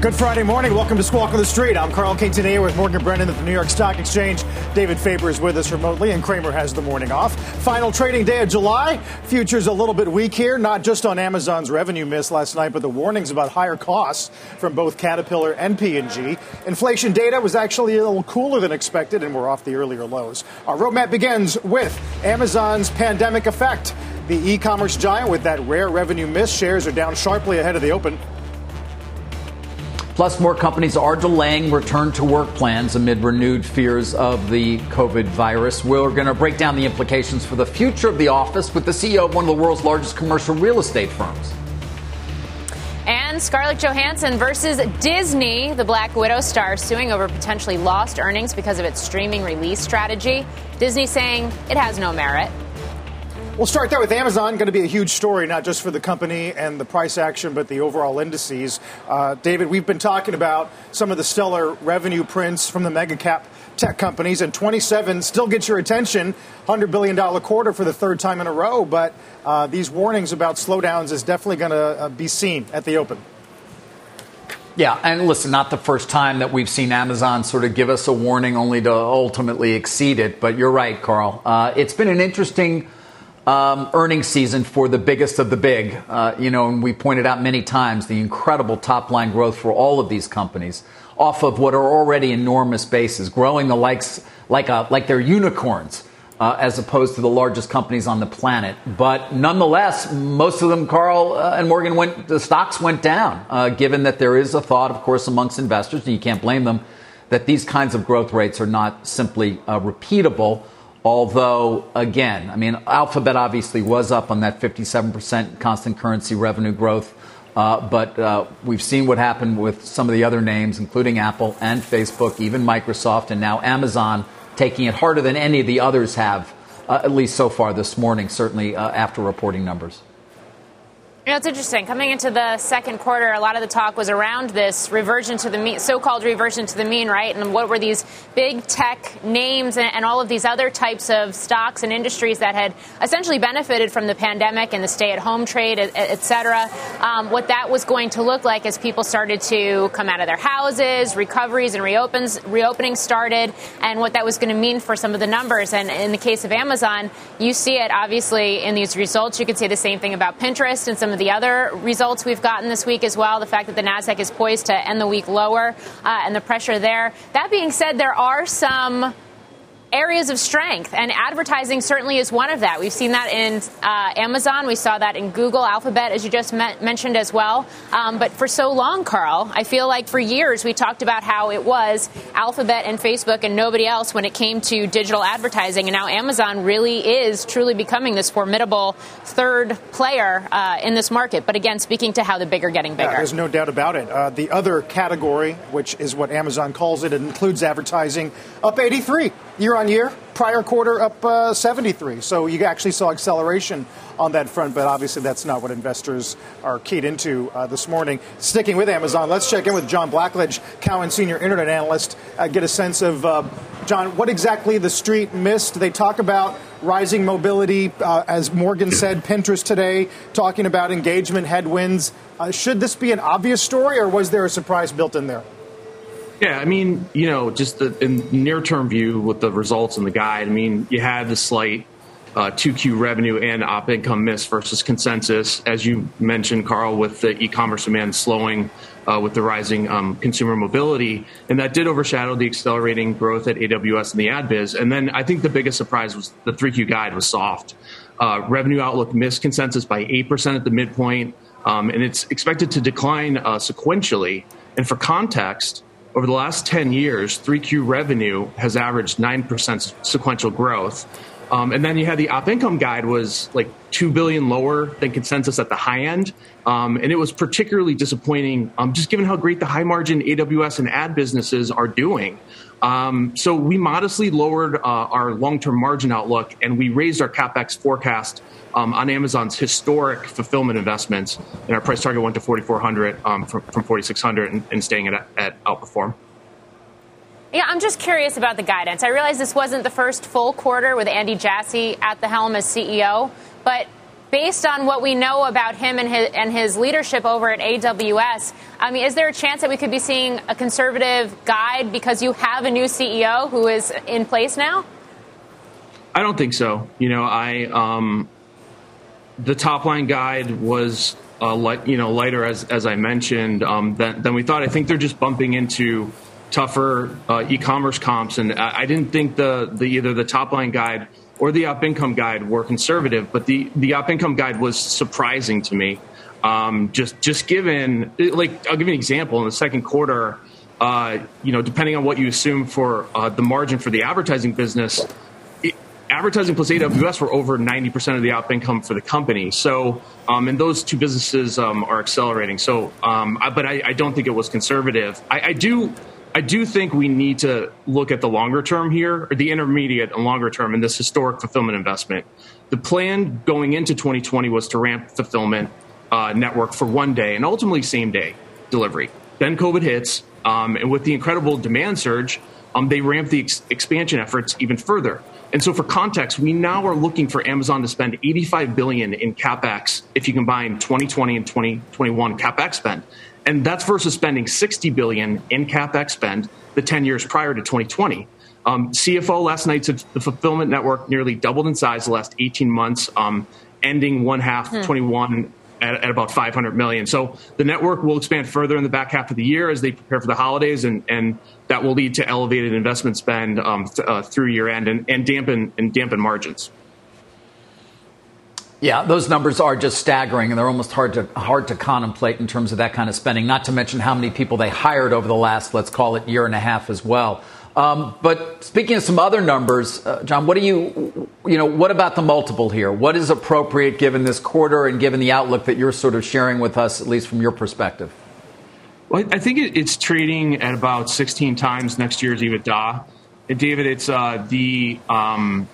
Good Friday morning. Welcome to Squawk on the Street. I'm Carl Quintanilla with Morgan Brennan at the New York Stock Exchange. David Faber is with us remotely, and Cramer has the morning off. Final trading day of July. Futures a little bit weak here, not just on Amazon's revenue miss last night, but the warnings about higher costs from both Caterpillar and P&G. Inflation data was actually a little cooler than expected, and we're off the earlier lows. Our roadmap begins with Amazon's pandemic effect. The e-commerce giant with that rare revenue miss shares are down sharply ahead of the open. Plus, more companies are delaying return to work plans amid renewed fears of the COVID virus. We're going to break down the implications for the future of the office with the CEO of one of the world's largest commercial real estate firms. And Scarlett Johansson versus Disney, the Black Widow star suing over potentially lost earnings because of its streaming release strategy. Disney saying it has no merit. We'll start there with Amazon. Going to be a huge story, not just for the company and the price action, but the overall indices. Uh, David, we've been talking about some of the stellar revenue prints from the mega cap tech companies, and 27 still gets your attention. $100 billion quarter for the third time in a row, but uh, these warnings about slowdowns is definitely going to uh, be seen at the open. Yeah, and listen, not the first time that we've seen Amazon sort of give us a warning only to ultimately exceed it. But you're right, Carl. Uh, it's been an interesting um, earnings season for the biggest of the big. Uh, you know, and we pointed out many times the incredible top line growth for all of these companies off of what are already enormous bases, growing the likes like a, like they're unicorns. Uh, as opposed to the largest companies on the planet. But nonetheless, most of them, Carl uh, and Morgan, went, the stocks went down, uh, given that there is a thought, of course, amongst investors, and you can't blame them, that these kinds of growth rates are not simply uh, repeatable. Although, again, I mean, Alphabet obviously was up on that 57% constant currency revenue growth. Uh, but uh, we've seen what happened with some of the other names, including Apple and Facebook, even Microsoft, and now Amazon, taking it harder than any of the others have, uh, at least so far this morning, certainly uh, after reporting numbers. You know, it's interesting. Coming into the second quarter, a lot of the talk was around this reversion to the mean, so-called reversion to the mean, right? And what were these big tech names and, and, all of these other types of stocks and industries that had essentially benefited from the pandemic and the stay-at-home trade, et, et cetera? Um, what that was going to look like as people started to come out of their houses, recoveries and reopens, reopenings started, and what that was going to mean for some of the numbers. And in the case of Amazon, you see it obviously in these results. You could say the same thing about Pinterest and some of the other results we've gotten this week as well. The fact that the Nasdaq is poised to end the week lower uh, and the pressure there. That being said, there are some areas of strength, and advertising certainly is one of that. We've seen that in uh, Amazon, we saw that in Google, Alphabet, as you just mentioned as well. Um, but for so long, Carl, I feel like for years we talked about how it was Alphabet and Facebook and nobody else when it came to digital advertising, and now Amazon really is truly becoming this formidable third player uh, in this market. But again, speaking to how the big are getting bigger. Yeah, there's no doubt about it. Uh, the other category, which is what Amazon calls it, it includes advertising, up 83 year on year. Prior quarter up uh, 73. So you actually saw acceleration on that front, but obviously that's not what investors are keyed into uh, this morning. Sticking with Amazon, let's check in with John Blackledge, Cowen Senior Internet Analyst, uh, get a sense of, uh, John, what exactly the street missed. They talk about rising mobility, uh, as Morgan said, Pinterest today, talking about engagement headwinds. Uh, should this be an obvious story, or was there a surprise built in there? Yeah, I mean, you know, just the in near term view with the results and the guide. I mean, you had the slight uh, 2Q revenue and op income miss versus consensus, as you mentioned, Carl, with the e-commerce demand slowing uh, with the rising um, consumer mobility, and that did overshadow the accelerating growth at AWS and the ad biz. And then I think the biggest surprise was the 3Q guide was soft. Uh, revenue outlook missed consensus by eight percent at the midpoint, um, and it's expected to decline uh, sequentially. And for context over the last 10 years, 3Q revenue has averaged 9% sequential growth. Um, and then you had the op income guide was like two billion lower than consensus at the high end, um, and it was particularly disappointing, um, just given how great the high margin AWS and ad businesses are doing. Um, so we modestly lowered uh, our long term margin outlook, and we raised our capex forecast um, on Amazon's historic fulfillment investments, and our price target went to 4,400 um, from, from 4,600, and, and staying at, at outperform. Yeah, I'm just curious about the guidance. I realize this wasn't the first full quarter with Andy Jassy at the helm as CEO, but based on what we know about him and his, and his leadership over at AWS, I mean, is there a chance that we could be seeing a conservative guide because you have a new CEO who is in place now? I don't think so. You know, I um, the top line guide was uh, light, you know lighter as as I mentioned um, than, than we thought. I think they're just bumping into tougher uh, e-commerce comps, and I, I, didn't think the, the either the top line guide or the op income guide were conservative, but the the op income guide was surprising to me. Um, just just given like I'll give you an example in the second quarter. Uh, you know, depending on what you assume for uh, the margin for the advertising business, advertising plus AWS were over 90% of the op income for the company. So, um, and those two businesses um, are accelerating. So, um, I, but I, I, don't think it was conservative. I, I do I do think we need to look at the longer term here, or the intermediate and longer term in this historic fulfillment investment. The plan going into 2020 was to ramp fulfillment uh, network for one day and ultimately same day delivery. Then COVID hits, um, and with the incredible demand surge, um, they ramped the ex- expansion efforts even further. And so, for context, we now are looking for Amazon to spend 85 billion in capex if you combine 2020 and 2021 capex spend and that's versus spending 60 billion in capex spend the 10 years prior to 2020. Um, CFO last night said the fulfillment network nearly doubled in size the last 18 months, um, ending one half hmm. 21 at, at, about 500 million. So the network will expand further in the back half of the year as they prepare for the holidays, and, and that will lead to elevated investment spend um, th- uh, through year end and, and dampen and dampen margins. Yeah, those numbers are just staggering, and they're almost hard to hard to contemplate in terms of that kind of spending. Not to mention how many people they hired over the last, let's call it, year and a half as well. Um, but speaking of some other numbers, uh, John, what do you, you know, what about the multiple here? What is appropriate given this quarter and given the outlook that you're sort of sharing with us, at least from your perspective? Well, I think it's trading at about 16 times next year's EBITDA. And David, it's uh, the um,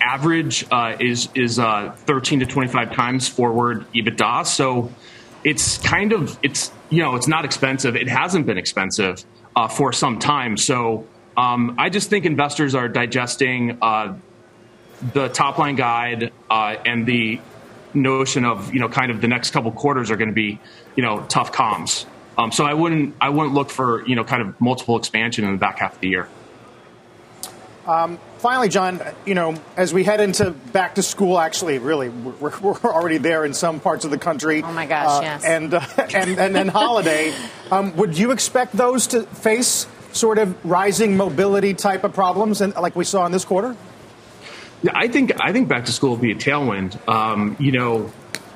average uh, is is uh, 13 to 25 times forward EBITDA. So it's kind of it's you know it's not expensive. It hasn't been expensive uh, for some time. So um, I just think investors are digesting uh, the top line guide uh, and the notion of you know kind of the next couple quarters are going to be you know tough comps. Um, so I wouldn't I wouldn't look for you know kind of multiple expansion in the back half of the year. Um, finally, John, you know, as we head into back to school, actually, really, we're, we're already there in some parts of the country. Oh my gosh, uh, yes. And, uh, and, and then holiday, um, would you expect those to face sort of rising mobility type of problems, and like we saw in this quarter? Yeah, I think I think back to school will be a tailwind. Um, you know,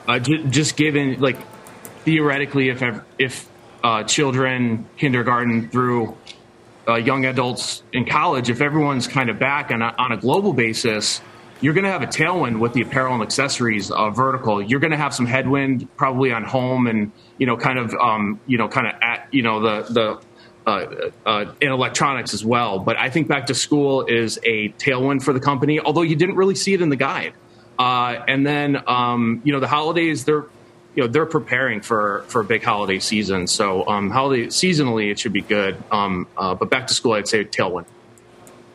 uh, j- just given like theoretically, if if uh, children kindergarten through uh, young adults in college, if everyone's kind of back on a, on a global basis, you're going to have a tailwind with the apparel and accessories uh, vertical. You're going to have some headwind probably on home and you know kind of um, you know kind of at you know the the uh, uh, in electronics as well. But I think back to school is a tailwind for the company, although you didn't really see it in the guide. Uh, and then um, you know the holidays they're you know they're preparing for for a big holiday season. So um, holiday seasonally, it should be good. Um, uh, but back to school, I'd say tailwind.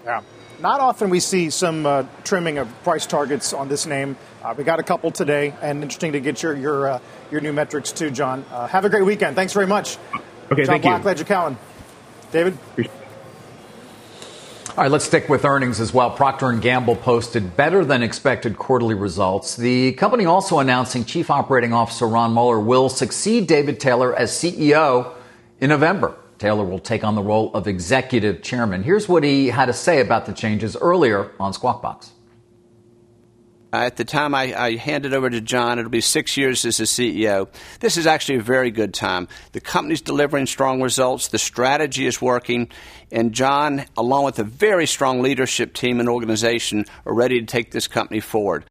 Yeah, not often we see some uh, trimming of price targets on this name. Uh, we got a couple today, and interesting to get your your uh, your new metrics too, John. Uh, have a great weekend. Thanks very much. Okay, John thank Blackledge you. Cowen. David. All right, let's stick with earnings as well. Procter & Gamble posted better than expected quarterly results. The company also announcing Chief Operating Officer Jon Moeller will succeed David Taylor as CEO in November. Taylor will take on the role of executive chairman. Here's what he had to say about the changes earlier on Squawk Box. Uh, at the time I, I handed over to John. It'll be six years as the CEO. This is actually a very good time. The company's delivering strong results. The strategy is working. And John, along with a very strong leadership team and organization, are ready to take this company forward.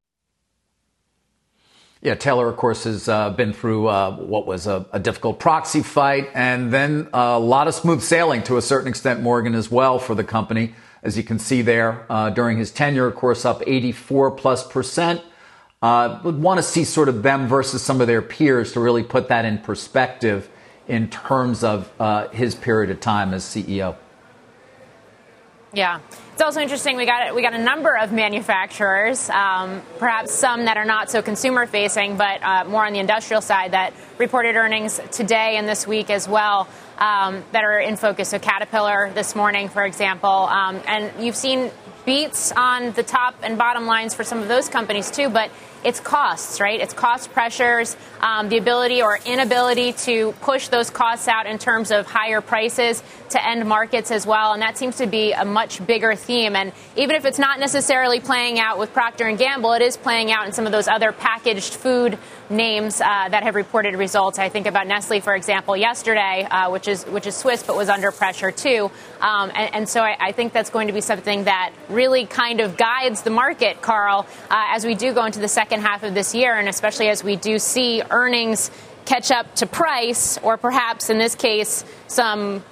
Yeah, Taylor, of course, has uh, been through uh, what was a, a, difficult proxy fight and then a lot of smooth sailing to a certain extent, Morgan, as well, for the company. As you can see there, uh, during his tenure, of course, up 84 plus percent. Uh, would want to see sort of them versus some of their peers to really put that in perspective in terms of uh, his period of time as CEO. Yeah. It's also interesting. We got we got a number of manufacturers, um, perhaps some that are not so consumer facing, but uh, more on the industrial side that reported earnings today and this week as well um, that are in focus. So Caterpillar this morning, for example, um, and you've seen beats on the top and bottom lines for some of those companies too, but it's costs, right? It's cost pressures, um, the ability or inability to push those costs out in terms of higher prices to end markets as well. And that seems to be a much bigger theme. And even if it's not necessarily playing out with Procter and Gamble, it is playing out in some of those other packaged food names uh, that have reported results. I think about Nestle, for example, yesterday, uh, which is which is Swiss, but was under pressure too. Um, and, and, so I, I, think that's going to be something that really kind of guides the market, Carl, uh, as we do go into the second half of this year, and especially as we do see earnings catch up to price, or perhaps in this case, some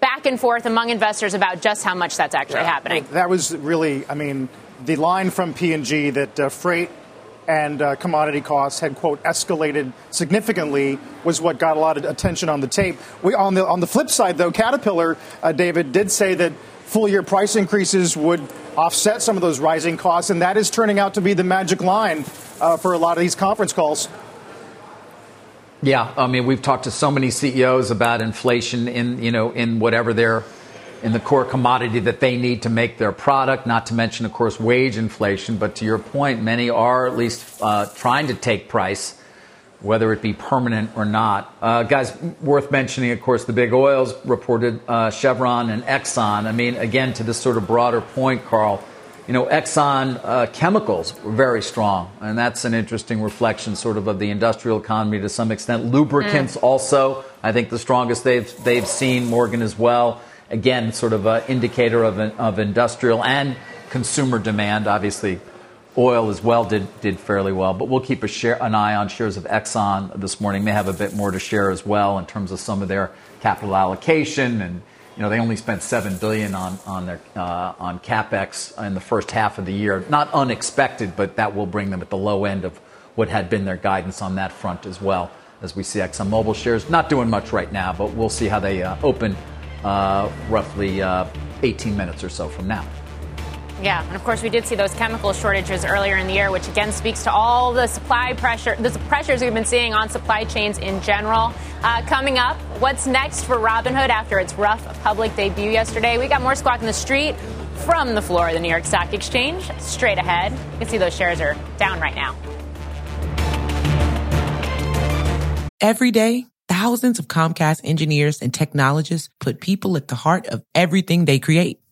back and forth among investors about just how much that's actually yeah. happening. That was really, I mean, the line from P&G that uh, freight and uh, commodity costs had quote escalated significantly was what got a lot of attention on the tape. We, on the on the flip side, though, Caterpillar, uh, David did say that full year price increases would offset some of those rising costs, and that is turning out to be the magic line uh, for a lot of these conference calls. Yeah, I mean, we've talked to so many CEOs about inflation in you know in whatever their in the core commodity that they need to make their product, not to mention, of course, wage inflation. But to your point, many are at least uh, trying to take price, whether it be permanent or not. Uh, guys, worth mentioning, of course, the big oils reported uh, Chevron and Exxon. I mean, again, to this sort of broader point, Carl, you know, Exxon uh, chemicals were very strong, and that's an interesting reflection, sort of, of the industrial economy to some extent. Lubricants mm. also, I think, the strongest they've they've seen. Morgan as well again, sort of an indicator of, of industrial and consumer demand. Obviously, oil as well did, did fairly well, but we'll keep share, an eye on shares of Exxon this morning. They have a bit more to share as well in terms of some of their capital allocation and you know they only spent seven billion on on their uh, on capex in the first half of the year. Not unexpected, but that will bring them at the low end of what had been their guidance on that front as well. As we see ExxonMobil shares not doing much right now, but we'll see how they uh, open uh, roughly uh, 18 minutes or so from now. Yeah, and of course we did see those chemical shortages earlier in the year, which again speaks to all the supply pressure, the pressures we've been seeing on supply chains in general. Uh, coming up, what's next for Robinhood after its rough public debut yesterday? We got more Squawk in the Street from the floor of the New York Stock Exchange. Straight ahead, you can see those shares are down right now. Every day Thousands of Comcast engineers and technologists put people at the heart of everything they create,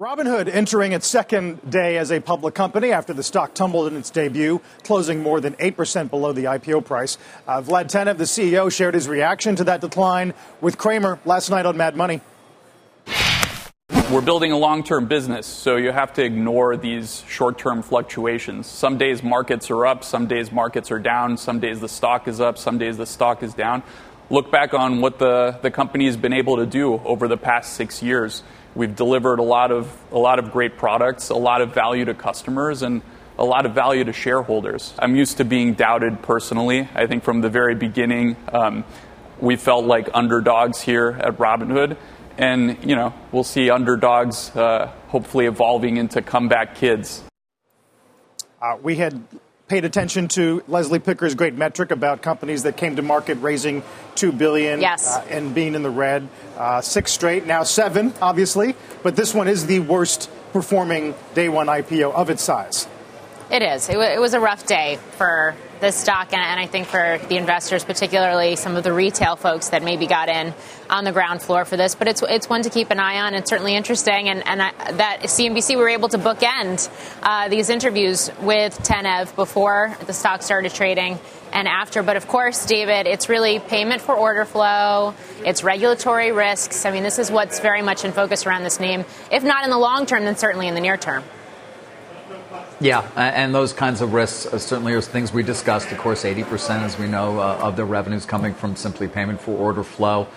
Robinhood entering its second day as a public company after the stock tumbled in its debut, closing more than 8% below the IPO price. Uh, Vlad Tenev, the CEO, shared his reaction to that decline with Cramer last night on Mad Money. We're building a long term business, so you have to ignore these short term fluctuations. Some days markets are up, some days markets are down, some days the stock is up, some days the stock is down look back on what the, the company has been able to do over the past six years. We've delivered a lot of a lot of great products, a lot of value to customers, and a lot of value to shareholders. I'm used to being doubted personally. I think from the very beginning, um, we felt like underdogs here at Robinhood, and you know we'll see underdogs uh, hopefully evolving into comeback kids. Uh, we had paid attention to Leslie Picker's great metric about companies that came to market raising two billion yes. uh, and being in the red. Uh, six straight, now seven, obviously, but this one is the worst performing day one IPO of its size. It is. It, w- it was a rough day for this stock, and, and, I think for the investors, particularly some of the retail folks that maybe got in on the ground floor for this. But it's it's one to keep an eye on. It's certainly interesting, and, and I, that CNBC were able to bookend uh, these interviews with Tenev before the stock started trading and after. But of course, David, it's really payment for order flow, it's regulatory risks. I mean, this is what's very much in focus around this name. If not in the long term, then certainly in the near term. Yeah, and those kinds of risks uh, certainly are things we discussed. Of course, 80%, as we know, uh, of the revenues coming from simply payment for order flow.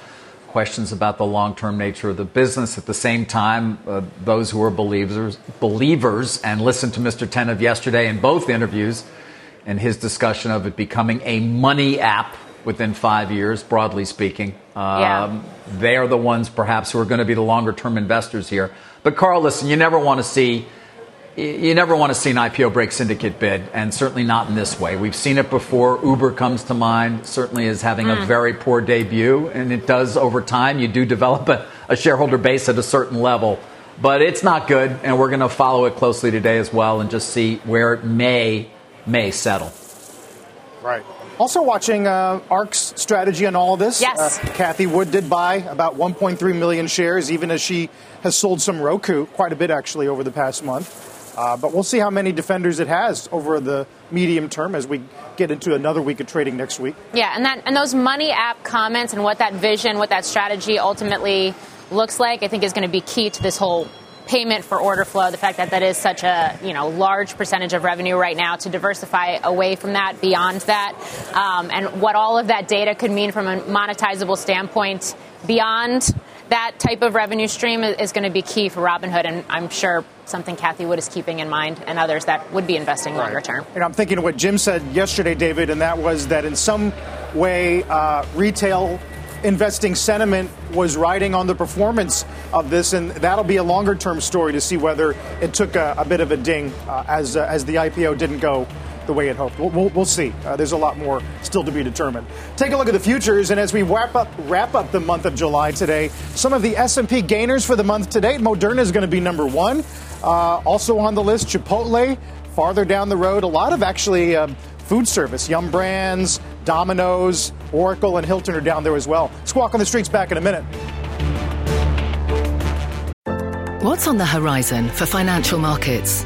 Questions about the long-term nature of the business. At the same time, uh, those who are believers, believers, and listened to Mr. Tenev yesterday in both interviews, and his discussion of it becoming a money app within five years, broadly speaking. Um, yeah. They are the ones, perhaps, who are going to be the longer-term investors here. But Carl, listen, you never want to see you never want to see an IPO break syndicate bid, and certainly not in this way. We've seen it before. Uber comes to mind, certainly is having mm. a very poor debut, and it does over time. You do develop a, a shareholder base at a certain level, but it's not good, and we're going to follow it closely today as well and just see where it may may settle. Right. Also watching uh, ARK's strategy on all of this. Yes. Uh, Cathie Wood did buy about 1.3 million shares, even as she has sold some Roku, quite a bit actually over the past month. Uh, but we'll see how many defenders it has over the medium term as we get into another week of trading next week. Yeah, and that and those money app comments and what that vision, what that strategy ultimately looks like, I think is going to be key to this whole payment for order flow. The fact that that is such a you know large percentage of revenue right now to diversify away from that, beyond that, um, and what all of that data could mean from a monetizable standpoint beyond that type of revenue stream is going to be key for Robinhood, and I'm sure something Cathie Wood is keeping in mind, and others that would be investing longer term. And I'm thinking of what Jim said yesterday, David, and that was that in some way, uh, retail investing sentiment was riding on the performance of this, and that'll be a longer term story to see whether it took a, a bit of a ding uh, as uh, as the IPO didn't go the way it hoped. We'll, we'll, we'll see. Uh, there's a lot more still to be determined. Take a look at the futures, and as we wrap up wrap up the month of July today, some of the S&P gainers for the month to date. Moderna is going to be number one. Uh, also on the list, Chipotle. Farther down the road, a lot of actually um, food service, Yum Brands, Domino's, Oracle, and Hilton are down there as well. Squawk on the streets back in a minute. What's on the horizon for financial markets?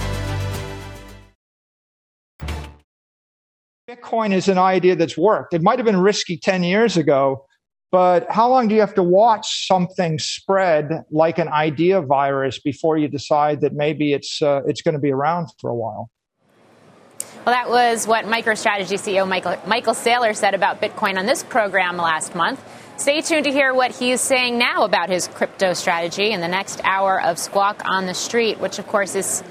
Bitcoin is an idea that's worked. It might have been risky 10 years ago, but how long do you have to watch something spread like an idea virus before you decide that maybe it's, uh, it's going to be around for a while? Well, that was what MicroStrategy CEO Michael, Michael Saylor said about Bitcoin on this program last month. Stay tuned to hear what he's saying now about his crypto strategy in the next hour of Squawk on the Street, which, of course, is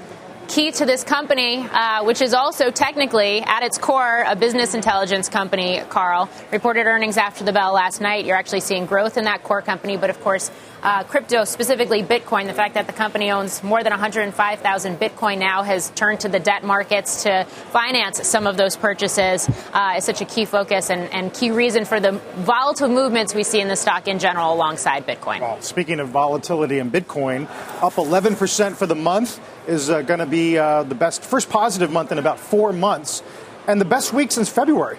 key to this company, uh, which is also technically, at its core, a business intelligence company, Carl. Reported earnings after the bell last night. You're actually seeing growth in that core company, but of course, uh, crypto, specifically Bitcoin, the fact that the company owns more than 105,000 Bitcoin now has turned to the debt markets to finance some of those purchases uh, is such a key focus and, and, key reason for the volatile movements we see in the stock in general alongside Bitcoin. Well, speaking of volatility in Bitcoin, up 11% for the month is uh, going to be uh, the best, first positive month in about four months, and the best week since February.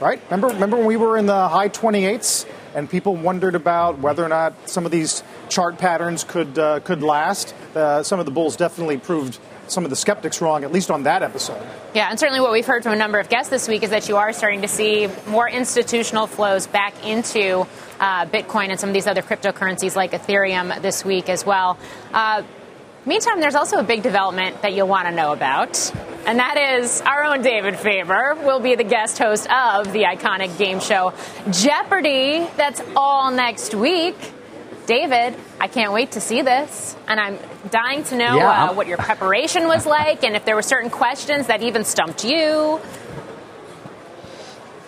Right? Remember, remember when we were in the high 28s? And people wondered about whether or not some of these chart patterns could uh, could last. Uh, some of the bulls definitely proved some of the skeptics wrong, at least on that episode. Yeah, and certainly what we've heard from a number of guests this week is that you are starting to see more institutional flows back into uh, Bitcoin and some of these other cryptocurrencies like Ethereum this week as well. Uh, Meantime, there's also a big development that you'll want to know about, and that is our own David Faber will be the guest host of the iconic game show Jeopardy! That's all next week. David, I can't wait to see this, and I'm dying to know yeah. uh, what your preparation was like, and if there were certain questions that even stumped you.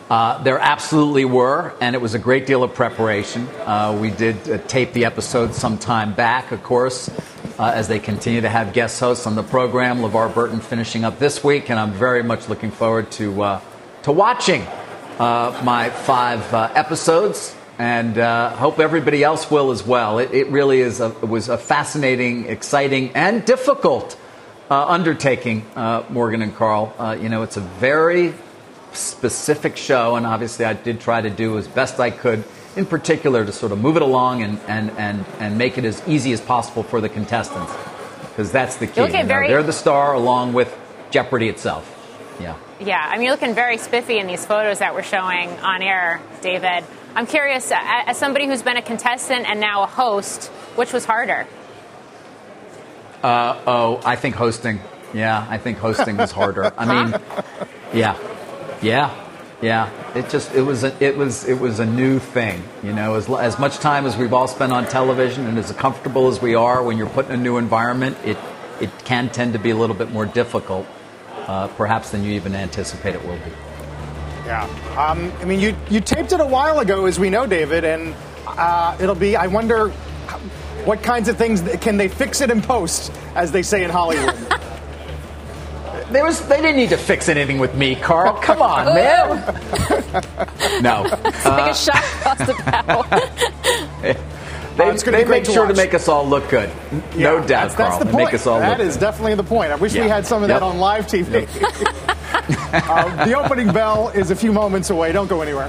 Uh, there absolutely were, and it was a great deal of preparation. Uh, we did uh, tape the episode some time back, of course uh, as they continue to have guest hosts on the program. LeVar Burton finishing up this week, and I'm very much looking forward to, uh, to watching uh, my five episodes and hope everybody else will as well. It, it really is a, it was a fascinating, exciting, and difficult undertaking, Morgan and Carl. you know, it's a very specific show, and obviously I did try to do as best I could in particular to sort of move it along and, and, and, and make it as easy as possible for the contestants. Because that's the key. You know, very... They're the star along with Jeopardy itself. Yeah. Yeah, I mean, you're looking very spiffy in these photos that we're showing on air, David. I'm curious, as somebody who's been a contestant and now a host, which was harder? Uh, oh, I think hosting. Yeah, I think hosting was harder. I mean, yeah, yeah. Yeah, it just it was a, it was it was a new thing, you know. As as much time as we've all spent on television, and as comfortable as we are when you're put in a new environment, it it can tend to be a little bit more difficult, uh, perhaps than you even anticipate it will be. Yeah, um, I mean, you you taped it a while ago, as we know, David, and uh, it'll be. I wonder what kinds of things can they fix it in post, as they say in Hollywood. there was they didn't need to fix anything with me, Carl. Come on, man. no. It's like uh, a shot across the bow. They, they make sure to make us all look good. Yeah, no doubt, that's, Carl. The point. Make us all that look is definitely the point. I wish yeah. we had some of yep. that on live TV. Yep. uh, the opening bell is a few moments away. Don't go anywhere.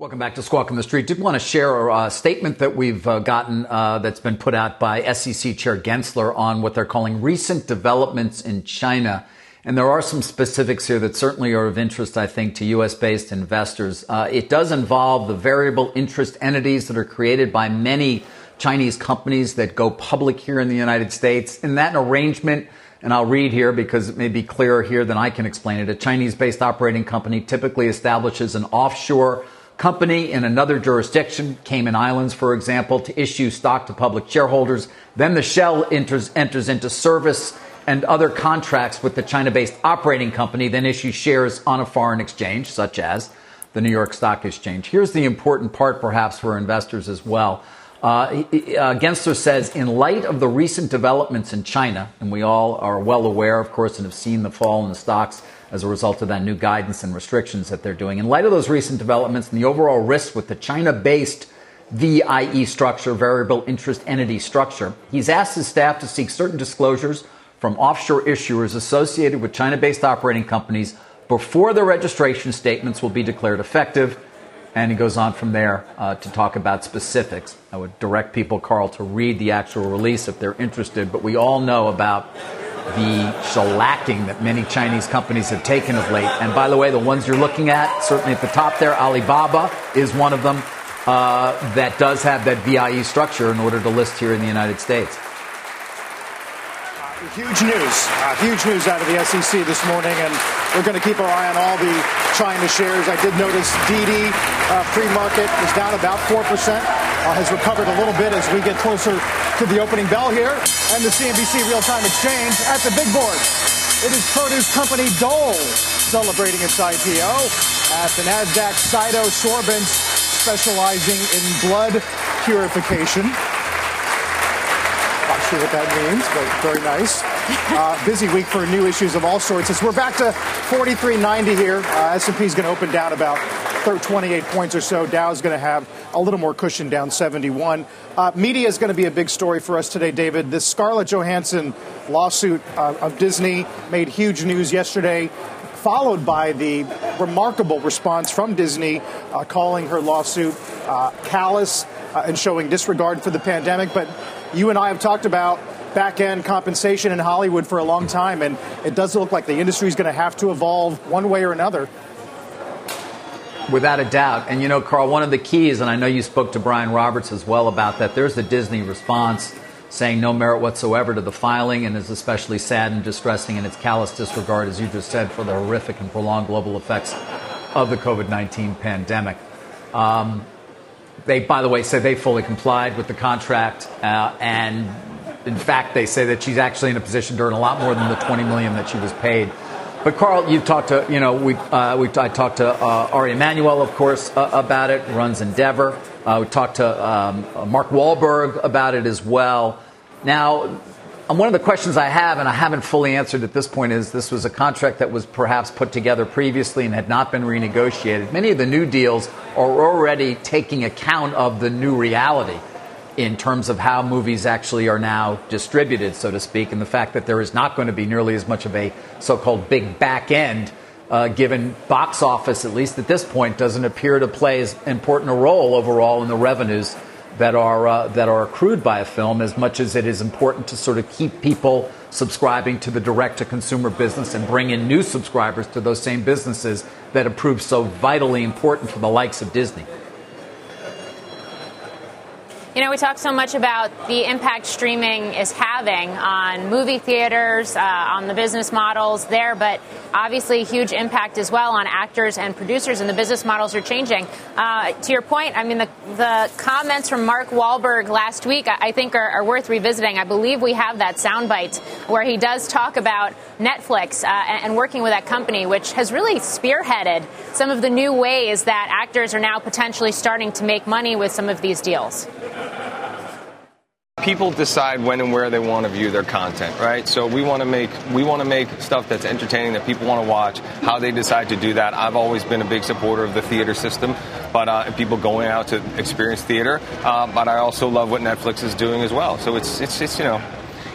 Welcome back to Squawk on the Street. Did want to share a statement that we've uh, gotten uh, that's been put out by SEC Chair Gensler on what they're calling recent developments in China. And there are some specifics here that certainly are of interest, I think, to U.S. based investors. Uh, it does involve the variable interest entities that are created by many Chinese companies that go public here in the United States. In that arrangement, and I'll read here because it may be clearer here than I can explain it, a Chinese based operating company typically establishes an offshore company in another jurisdiction, Cayman Islands, for example, to issue stock to public shareholders. Then the shell enters, enters into service and other contracts with the China based operating company, then issues shares on a foreign exchange, such as the New York Stock Exchange. Here's the important part, perhaps, for investors as well. Uh, uh, Gensler says, in light of the recent developments in China, and we all are well aware, of course, and have seen the fall in the stocks as a result of that new guidance and restrictions that they're doing. In light of those recent developments and the overall risk with the China based VIE structure, variable interest entity structure, he's asked his staff to seek certain disclosures from offshore issuers associated with China based operating companies before the registration statements will be declared effective. And he goes on from there uh, to talk about specifics. I would direct people, Carl, to read the actual release if they're interested, but we all know about the shellacking that many Chinese companies have taken of late. And by the way, the ones you're looking at, certainly at the top there, Alibaba is one of them uh, that does have that VIE structure in order to list here in the United States. Huge news, uh, huge news out of the SEC this morning, and we're going to keep our eye on all the China shares. I did notice DiDi uh, pre-market is down about 4%, uh, has recovered a little bit as we get closer to the opening bell here. And the CNBC real-time exchange at the big board. It is produce company Dole celebrating its IPO at the NASDAQ CytoSorbents specializing in blood purification. Sure what that means, but very nice. Uh, busy week for new issues of all sorts. As we're back to 43.90 here, uh, S&P is going to open down about 28 points or so. Dow is going to have a little more cushion down 71. Uh, media is going to be a big story for us today, David. This Scarlett Johansson lawsuit uh, of Disney made huge news yesterday followed by the remarkable response from Disney uh, calling her lawsuit uh, callous uh, and showing disregard for the pandemic. But you and I have talked about back end compensation in Hollywood for a long time, and it does look like the industry is going to have to evolve one way or another. Without a doubt. And you know, Carl, one of the keys, and I know you spoke to Brian Roberts as well about that, there's the Disney response saying no merit whatsoever to the filing and is especially sad and distressing in its callous disregard, as you just said, for the horrific and prolonged global effects of the COVID 19 pandemic. Um, they, by the way, say they fully complied with the contract, uh, and in fact, they say that she's actually in a position to earn a lot more than the 20 million that she was paid. But Carl, you've talked to you know we uh, we I talked to uh, Ari Emanuel, of course, uh, about it. Runs Endeavor. Uh, we talked to um, Mark Wahlberg about it as well. Now, one of the questions I have, and I haven't fully answered at this point, is this was a contract that was perhaps put together previously and had not been renegotiated. Many of the new deals are already taking account of the new reality in terms of how movies actually are now distributed, so to speak, and the fact that there is not going to be nearly as much of a so called big back end uh, given box office, at least at this point, doesn't appear to play as important a role overall in the revenues that are uh, that are accrued by a film as much as it is important to sort of keep people subscribing to the direct to consumer business and bring in new subscribers to those same businesses that have proved so vitally important for the likes of Disney. You know, we talk so much about the impact streaming is having on movie theaters, uh, on the business models there, but obviously huge impact as well on actors and producers, and the business models are changing. Uh, to your point, I mean, the, the comments from Mark Wahlberg last week, I, I think, are, are, worth revisiting. I believe we have that soundbite where he does talk about Netflix uh, and, and working with that company, which has really spearheaded some of the new ways that actors are now potentially starting to make money with some of these deals people decide when and where they want to view their content, right? So we want to make we want to make stuff that's entertaining that people want to watch. How they decide to do that, I've always been a big supporter of the theater system, but uh, people going out to experience theater. Uh, but I also love what Netflix is doing as well. So it's it's it's you know.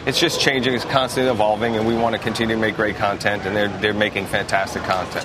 It's just changing. It's constantly evolving, and we want to continue to make great content, and they're they're making fantastic content.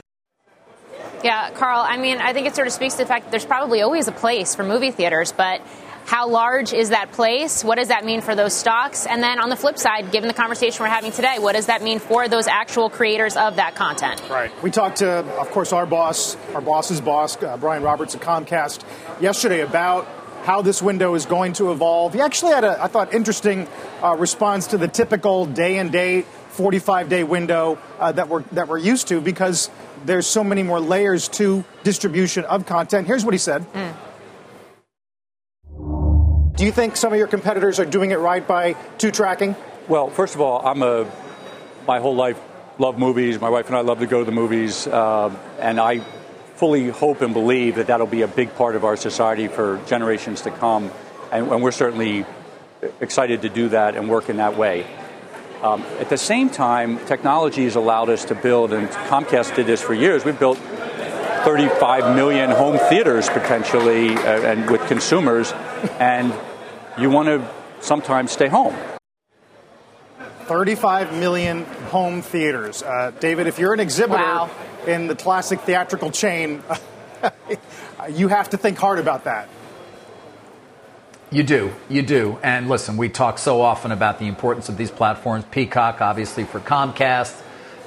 Yeah, Carl. I mean, I think it sort of speaks to the fact that there's probably always a place for movie theaters, but how large is that place? What does that mean for those stocks? And then on the flip side, given the conversation we're having today, what does that mean for those actual creators of that content? Right. We talked to, of course, our boss, our boss's boss, uh, Brian Roberts at Comcast, yesterday about how this window is going to evolve. He actually had a, I thought, interesting uh, response to the typical day and date, 45 day window uh, that we're that we're used to because there's so many more layers to distribution of content. Here's what he said. Mm. Do you think some of your competitors are doing it right by two tracking? Well, first of all, I'm a my whole life love movies. My wife and I love to go to the movies, uh, and I fully hope and believe that that'll be a big part of our society for generations to come, and, and we're certainly excited to do that and work in that way. Um, at the same time, technology has allowed us to build, and Comcast did this for years. We've built 35 million home theaters potentially, uh, and with consumers, and you want to sometimes stay home. 35 million home theaters. Uh, David, if you're an exhibitor wow. in the classic theatrical chain, you have to think hard about that. You do, you do. And listen, we talk so often about the importance of these platforms. Peacock, obviously, for Comcast,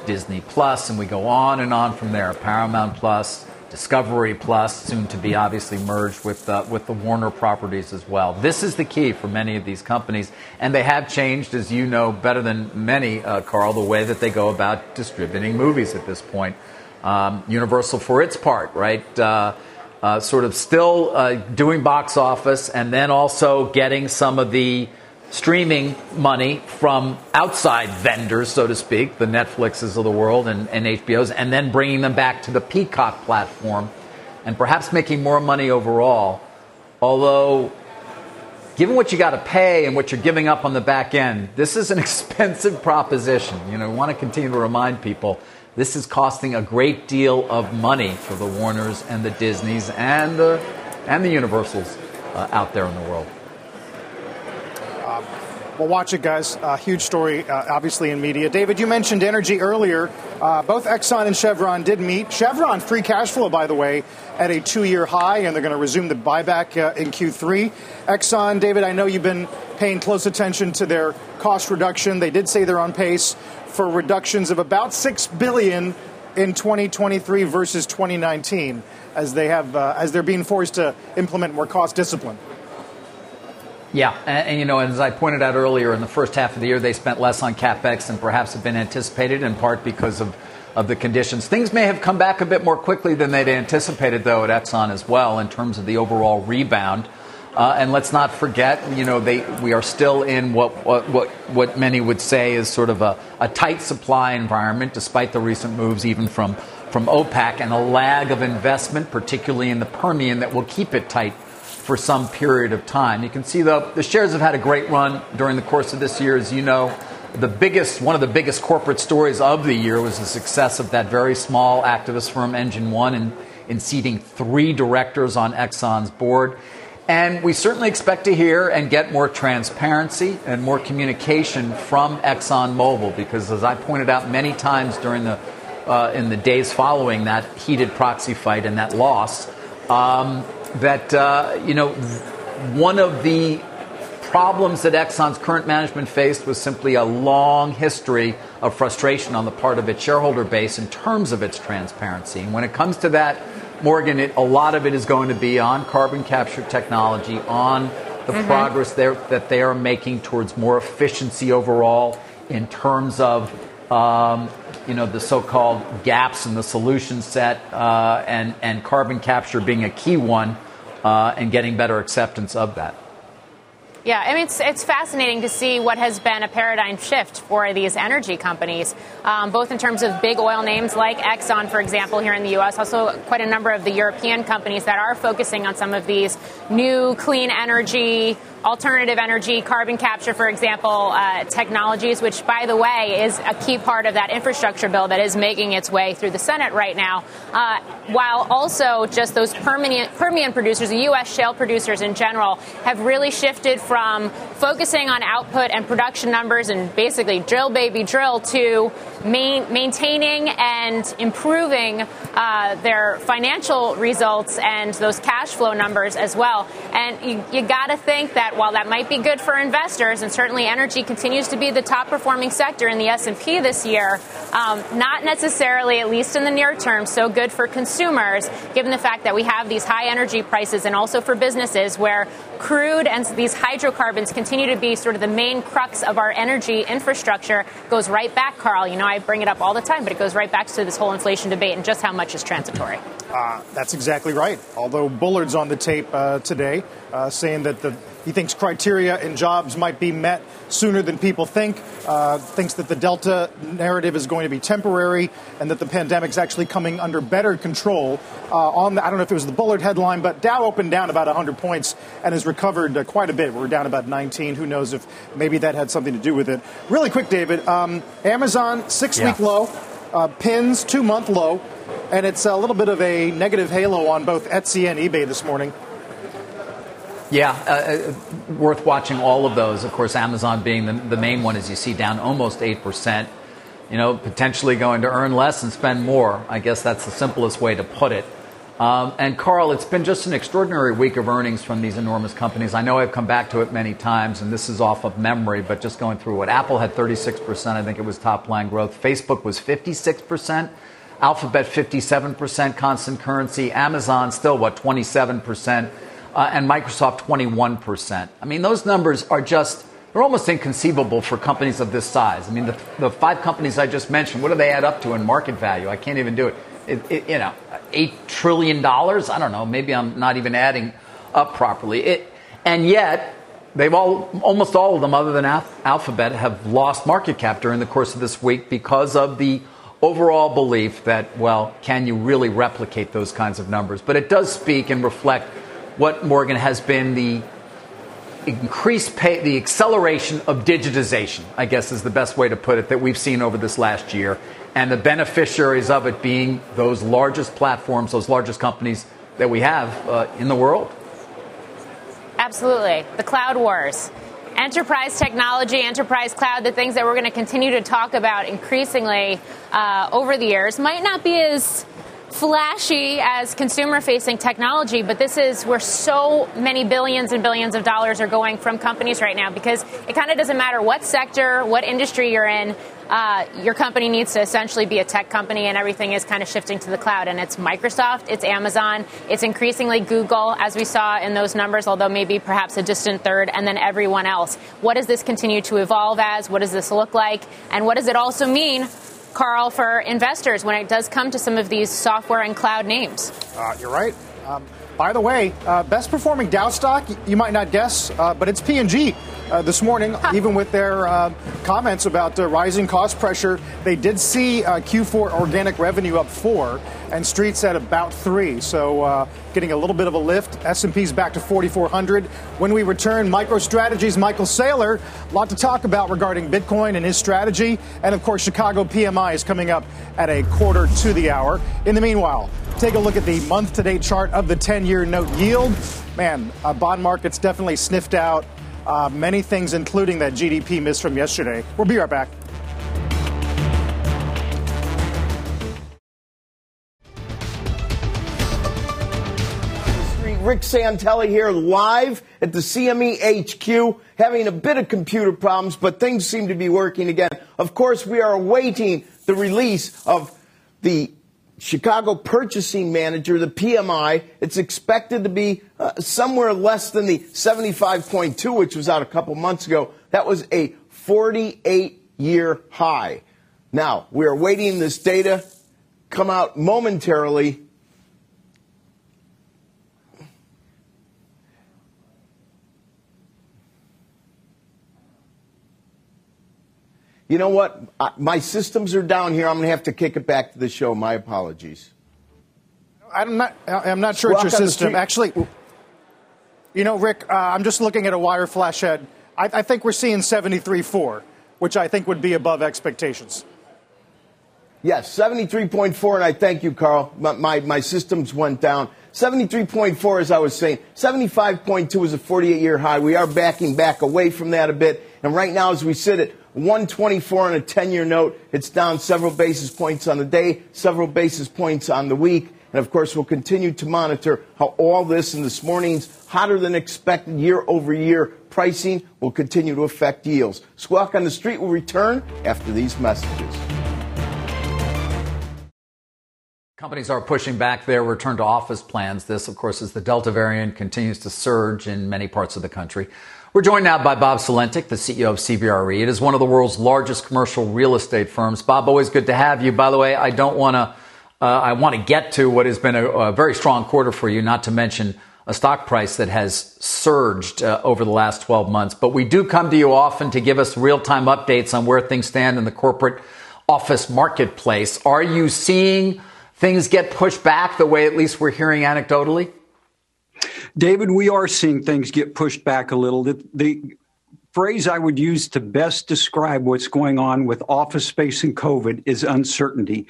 Disney Plus, and we go on and on from there. Paramount Plus, Discovery Plus, soon to be obviously merged with uh, with the Warner properties as well. This is the key for many of these companies, and they have changed, as you know better than many, uh, Carl, the way that they go about distributing movies at this point. Um, Universal, for its part, right, uh, uh, sort of still uh, doing box office and then also getting some of the streaming money from outside vendors, so to speak, the Netflixes of the world and, and HBOs, and then bringing them back to the Peacock platform and perhaps making more money overall. Although, given what you got to pay and what you're giving up on the back end, this is an expensive proposition. You know, we want to continue to remind people this is costing a great deal of money for the Warners and the Disneys and the, and the Universals uh, out there in the world. Uh, well, watch it, guys. Uh, huge story, uh, obviously, in media. David, you mentioned energy earlier. Uh, both Exxon and Chevron did meet. Chevron free cash flow, by the way, at a two year high, and they're going to resume the buyback uh, in Q3. Exxon, David, I know you've been paying close attention to their cost reduction. They did say they're on pace for reductions of about six billion in 2023 versus 2019, as they have uh, as they're being forced to implement more cost discipline. Yeah, and, and, you know, as I pointed out earlier, in the first half of the year, they spent less on capex than perhaps had been anticipated, in part because of of the conditions. Things may have come back a bit more quickly than they'd anticipated, though, at Exxon as well, in terms of the overall rebound. Uh, and let's not forget, you know, they, we are still in what, what, what, what many would say is sort of a, a tight supply environment, despite the recent moves even from, from OPEC, and a lag of investment, particularly in the Permian, that will keep it tight for some period of time. You can see the, the shares have had a great run during the course of this year, as you know. The biggest, one of the biggest corporate stories of the year was the success of that very small activist firm, Engine One, in, in seating three directors on Exxon's board. And we certainly expect to hear and get more transparency and more communication from ExxonMobil because, as I pointed out many times during the uh, in the days following that heated proxy fight and that loss, um, that uh, you know one of the problems that Exxon's current management faced was simply a long history of frustration on the part of its shareholder base in terms of its transparency. And when it comes to that Morgan, it, a lot of it is going to be on carbon capture technology, on the mm-hmm. progress that they are making towards more efficiency overall in terms of um, you know the so-called gaps in the solution set, uh, and and carbon capture being a key one, uh, and getting better acceptance of that. Yeah, I mean, it's, it's fascinating to see what has been a paradigm shift for these energy companies, um, both in terms of big oil names like Exxon, for example, here in the U.S., also quite a number of the European companies that are focusing on some of these new clean energy alternative energy, carbon capture, for example, uh, technologies, which, by the way, is a key part of that infrastructure bill that is making its way through the Senate right now, uh, while also just those Permian, Permian producers, the U.S. shale producers in general, have really shifted from focusing on output and production numbers and basically drill, baby, drill to main, maintaining and improving uh, their financial results and those cash flow numbers as well. And you, you got to think that while that might be good for investors, and certainly energy continues to be the top performing sector in the S&P this year, um, not necessarily, at least in the near term, so good for consumers, given the fact that we have these high energy prices and also for businesses where crude and these hydrocarbons continue to be sort of the main crux of our energy infrastructure goes right back, Carl. You know, I bring it up all the time, but it goes right back to this whole inflation debate and just how much is transitory. Uh, that's exactly right. Although Bullard's on the tape uh, today uh, saying that the he thinks criteria and jobs might be met sooner than people think. Uh, thinks that the Delta narrative is going to be temporary and that the pandemic is actually coming under better control. Uh, on the, I don't know if it was the Bullard headline, but Dow opened down about 100 points and has recovered uh, quite a bit. We're down about 19. Who knows if maybe that had something to do with it? Really quick, David. Um, Amazon six week yeah. low, uh, pins two month low, and it's a little bit of a negative halo on both Etsy and eBay this morning. Yeah, uh, uh, worth watching all of those. Of course, Amazon being the, the main one, as you see, down almost 8%. You know, potentially going to earn less and spend more. I guess that's the simplest way to put it. Um, and Carl, it's been just an extraordinary week of earnings from these enormous companies. I know I've come back to it many times, and this is off of memory, but just going through it. Apple had 36%, I think it was top line growth. Facebook was 56%. Alphabet 57% constant currency. Amazon still, what, 27%? Uh, and Microsoft 21%. I mean, those numbers are just, they're almost inconceivable for companies of this size. I mean, the, the five companies I just mentioned, what do they add up to in market value? I can't even do it. it, it, you know, $8 trillion. I don't know. Maybe I'm not even adding up properly. It, and yet, they've all, almost all of them, other than Alphabet, have lost market cap during the course of this week because of the overall belief that, well, can you really replicate those kinds of numbers? But it does speak and reflect what Morgan has been the increased pay, the acceleration of digitization, I guess is the best way to put it, that we've seen over this last year. And the beneficiaries of it being those largest platforms, those largest companies that we have uh, in the world. Absolutely. The cloud wars. Enterprise technology, enterprise cloud, the things that we're going to continue to talk about increasingly uh, over the years might not be as flashy as consumer facing technology, but this is where so many billions and billions of dollars are going from companies right now because it kind of doesn't matter what sector, what industry you're in. Uh, your company needs to essentially be a tech company, and everything is kind of shifting to the cloud. And it's Microsoft, it's Amazon, it's increasingly Google, as we saw in those numbers, although maybe perhaps a distant third, and then everyone else. What does this continue to evolve as? What does this look like? And what does it also mean Carl, for investors when it does come to some of these software and cloud names? Uh, you're right. Um, by the way, uh, best performing Dow stock, you might not guess, uh, but it's P&G. Uh, this morning, even with their uh, comments about uh, rising cost pressure, they did see uh, Q4 organic revenue up four, and Streets at about three. So, uh, getting a little bit of a lift. S&P's back to 4,400. When we return, MicroStrategy's Michael Saylor. A lot to talk about regarding Bitcoin and his strategy, and of course, Chicago PMI is coming up at a quarter to the hour. In the meanwhile, take a look at the month-to-date chart of the 10-year note yield. Man, uh, bond markets definitely sniffed out uh, many things, including that GDP miss from yesterday. We'll be right back. Rick Santelli here live at the CME HQ, having a bit of computer problems, but things seem to be working again. Of course, we are awaiting the release of the Chicago Purchasing Manager, the PMI, it's expected to be uh, somewhere less than the 75.2, which was out a couple months ago. That was a 48 year high. Now, we are waiting this data come out momentarily. You know what? My systems are down here. I'm going to have to kick it back to the show. My apologies. I'm not. I'm not sure it's your system. Actually, you know, Rick, uh, I'm just looking at a wire flash head. I, I think we're seeing 73.4, which I think would be above expectations. Yes, 73.4, and I thank you, Carl. My, my, my systems went down. 73.4, as I was saying. 75.2 is a 48 year high. We are backing back away from that a bit. And right now, as we sit at 124 on a 10 year note. It's down several basis points on the day, several basis points on the week. And of course, we'll continue to monitor how all this in this morning's hotter than expected year over year pricing will continue to affect yields. Squawk on the Street will return after these messages. Companies are pushing back their return to office plans. This, of course, as the Delta variant continues to surge in many parts of the country. We're joined now by Bob Sulentic, the CEO of CBRE. It is one of the world's largest commercial real estate firms. Bob, always good to have you. By the way, I don't want to, uh, I want to get to what has been a, a, very strong quarter for you, not to mention a stock price that has surged uh, over the last 12 months. But we do come to you often to give us real time updates on where things stand in the corporate office marketplace. Are you seeing things get pushed back the way at least we're hearing anecdotally? David, we are seeing things get pushed back a little. The, the, phrase I would use to best describe what's going on with office space and COVID is uncertainty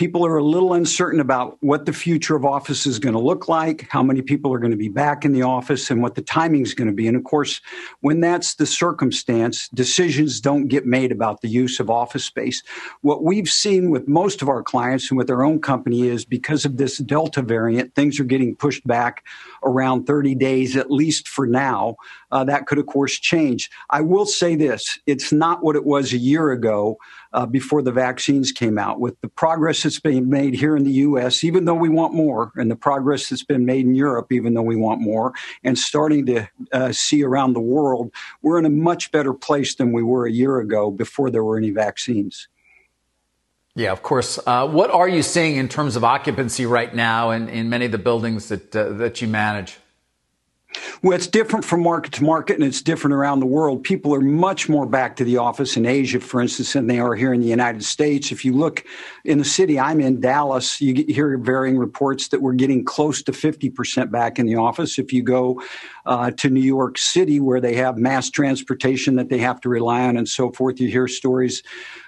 people are a little uncertain about what the future of office is going to look like, how many people are going to be back in the office, and what the timing is going to be. And of course, when that's the circumstance, decisions don't get made about the use of office space. What we've seen with most of our clients and with our own company is because of this Delta variant, things are getting pushed back around 30 days, at least for now. Uh, that could, of course, change. I will say this it's not what it was a year ago uh, before the vaccines came out. With the progress that's being made here in the U.S., even though we want more, and the progress that's been made in Europe, even though we want more, and starting to uh, see around the world, we're in a much better place than we were a year ago before there were any vaccines. Yeah, of course. Uh, what are you seeing in terms of occupancy right now in, in many of the buildings that uh, that you manage? Well, it's different from market to market and it's different around the world. People are much more back to the office in Asia, for instance, than they are here in the United States. If you look in the city I'm in, Dallas, you hear varying reports that we're getting close to 50% back in the office. If you go uh, to New York City, where they have mass transportation that they have to rely on and so forth, you hear stories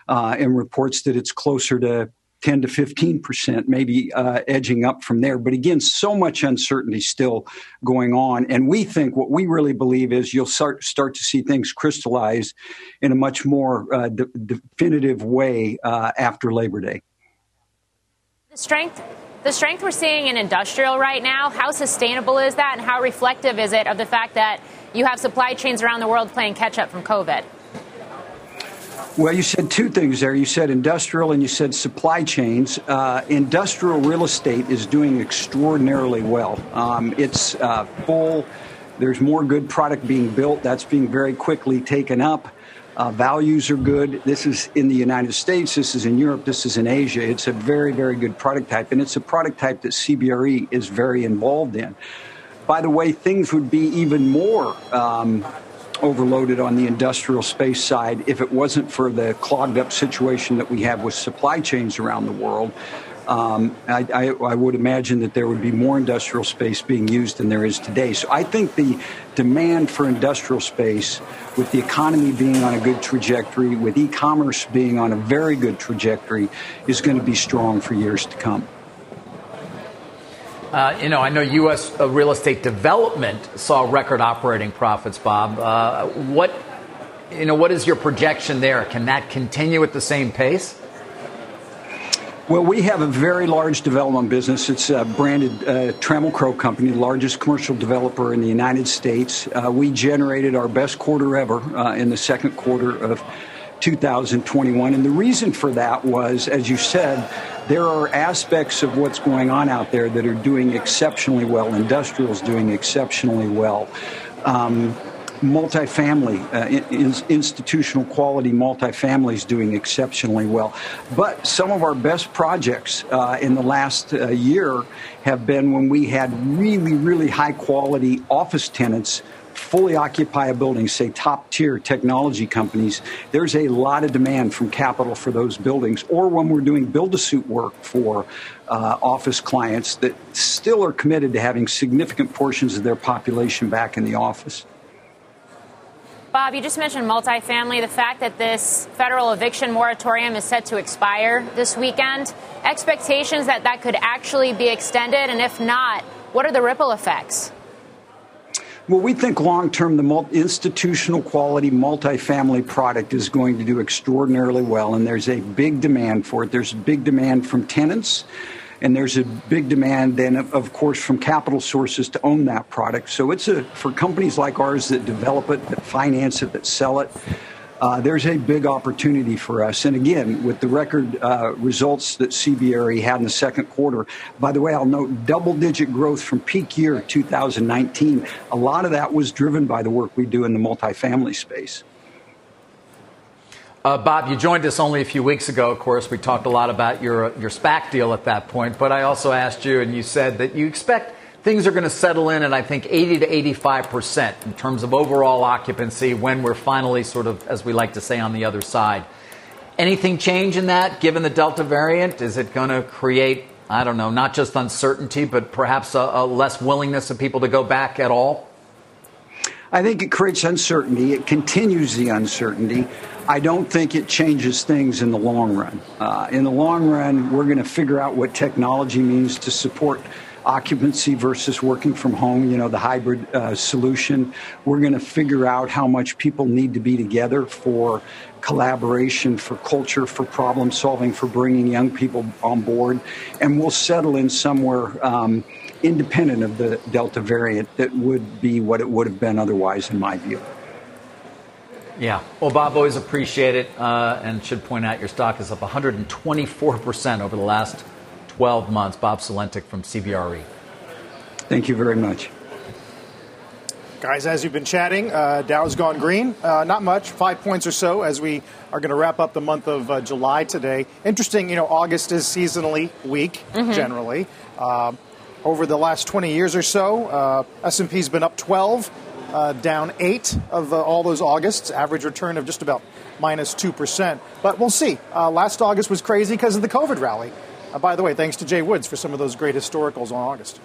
uh, and reports that it's closer to 10 to 15 percent, maybe uh, edging up from there. But again, so much uncertainty still going on. And we think what we really believe is you'll start, start to see things crystallize in a much more uh, de- definitive way uh, after Labor Day. The strength. The strength we're seeing in industrial right now, how sustainable is that and how reflective is it of the fact that you have supply chains around the world playing catch up from COVID? Well, you said two things there. You said industrial and you said supply chains. Uh, industrial real estate is doing extraordinarily well. Um, it's uh, full. There's more good product being built. That's being very quickly taken up. Uh, values are good. This is in the United States. This is in Europe. This is in Asia. It's a very, very good product type, and it's a product type that CBRE is very involved in. By the way, things would be even more um, overloaded on the industrial space side if it wasn't for the clogged up situation that we have with supply chains around the world. Um, I, I, I, would imagine that there would be more industrial space being used than there is today. So I think the demand for industrial space, with the economy being on a good trajectory, with e commerce being on a very good trajectory, is going to be strong for years to come. Uh, you know, I know U.S. Uh, real estate development saw record operating profits, Bob. Uh, what, you know, what is your projection there? Can that continue at the same pace? Well, we have a very large development business. It's a branded uh, Trammell Crow Company, the largest commercial developer in the United States. Uh, we generated our best quarter ever uh, in the second quarter of 2021. And the reason for that was, as you said, there are aspects of what's going on out there that are doing exceptionally well. Industrials doing exceptionally well. Um, multifamily, uh, in, institutional quality multifamily is doing exceptionally well. But some of our best projects uh, in the last uh, year have been when we had really, really high quality office tenants fully occupy a building, say top tier technology companies, there's a lot of demand from capital for those buildings. Or when we're doing build to suit work for uh, office clients that still are committed to having significant portions of their population back in the office. Bob, you just mentioned multifamily. The fact that this federal eviction moratorium is set to expire this weekend, expectations that that could actually be extended, and if not, what are the ripple effects? Well, we think long term the institutional quality multifamily product is going to do extraordinarily well, and there's a big demand for it. There's a big demand from tenants, and there's a big demand then, of course, from capital sources to own that product. So it's a for companies like ours that develop it, that finance it, that sell it uh, there's a big opportunity for us. And again, with the record uh, results that CBRE had in the second quarter, by the way, I'll note double digit growth from peak year 2019. A lot of that was driven by the work we do in the multifamily space. Uh, Bob, you joined us only a few weeks ago. Of course, we talked a lot about your your SPAC deal at that point. But I also asked you, and you said that you expect things are going to settle in at, I think, 80 to 85 percent in terms of overall occupancy when we're finally sort of, as we like to say, on the other side. Anything change in that given the Delta variant? Is it going to create, I don't know, not just uncertainty, but perhaps a, a less willingness of people to go back at all? I think it creates uncertainty. It continues the uncertainty. I don't think it changes things in the long run. Uh, in the long run, we're going to figure out what technology means to support occupancy versus working from home, you know, the hybrid uh, solution. We're going to figure out how much people need to be together for collaboration, for culture, for problem solving, for bringing young people on board. And we'll settle in somewhere um, independent of the Delta variant that would be what it would have been otherwise, in my view. Yeah. Well, Bob, always appreciate it. Uh, and should point out your stock is up 124% over the last 12 months. Bob Sulentic from CBRE. Thank you very much. Guys, as you've been chatting, uh, Dow's gone green. Uh, not much, five points or so, as we are going to wrap up the month of uh, July today. Interesting, you know, August is seasonally weak mm-hmm. generally. Uh, over the last 20 years or so, uh, S&P's been up 12, uh, down eight of all those Augusts. Average return of just about minus two percent. But we'll see. last August was crazy because of the COVID rally. By the way, thanks to Jay Woods for some of those great historicals on August.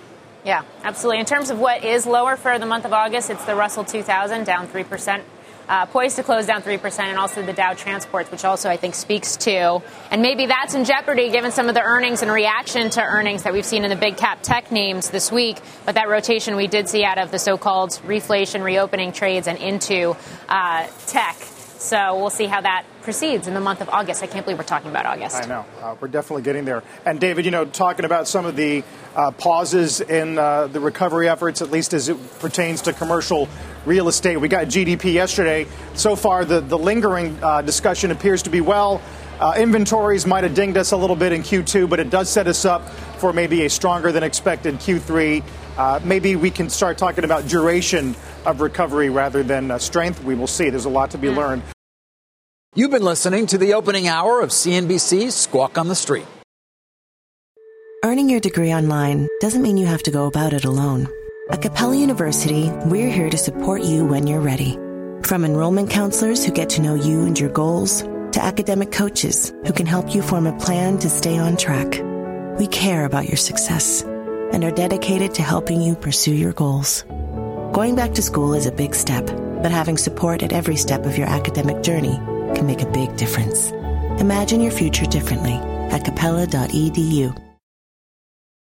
Yeah, absolutely. In terms of what is lower for the month of August, it's the Russell 2000 down 3%. Uh, poised to close down 3%, and also the Dow Transports, which also I think speaks to, and maybe that's in jeopardy given some of the earnings and reaction to earnings that we've seen in the big cap tech names this week. But that rotation we did see out of the so called reflation reopening trades and into uh, tech. So we'll see how that proceeds in the month of August. I can't believe we're talking about August. I know. Uh, we're definitely getting there. And David, you know, talking about some of the uh, pauses in uh, the recovery efforts, at least as it pertains to commercial real estate. We got GDP yesterday. So far, the, the lingering uh, discussion appears to be well. Uh, inventories might have dinged us a little bit in Q2, but it does set us up for maybe a stronger than expected Q3. Uh, maybe we can start talking about duration of recovery rather than uh, strength. We will see. There's a lot to be learned. You've been listening to the opening hour of CNBC's Squawk on the Street. Earning your degree online doesn't mean you have to go about it alone. At Capella University, we're here to support you when you're ready. From enrollment counselors who get to know you and your goals, to academic coaches who can help you form a plan to stay on track. We care about your success and are dedicated to helping you pursue your goals. Going back to school is a big step, but having support at every step of your academic journey can make a big difference. Imagine your future differently at capella.edu.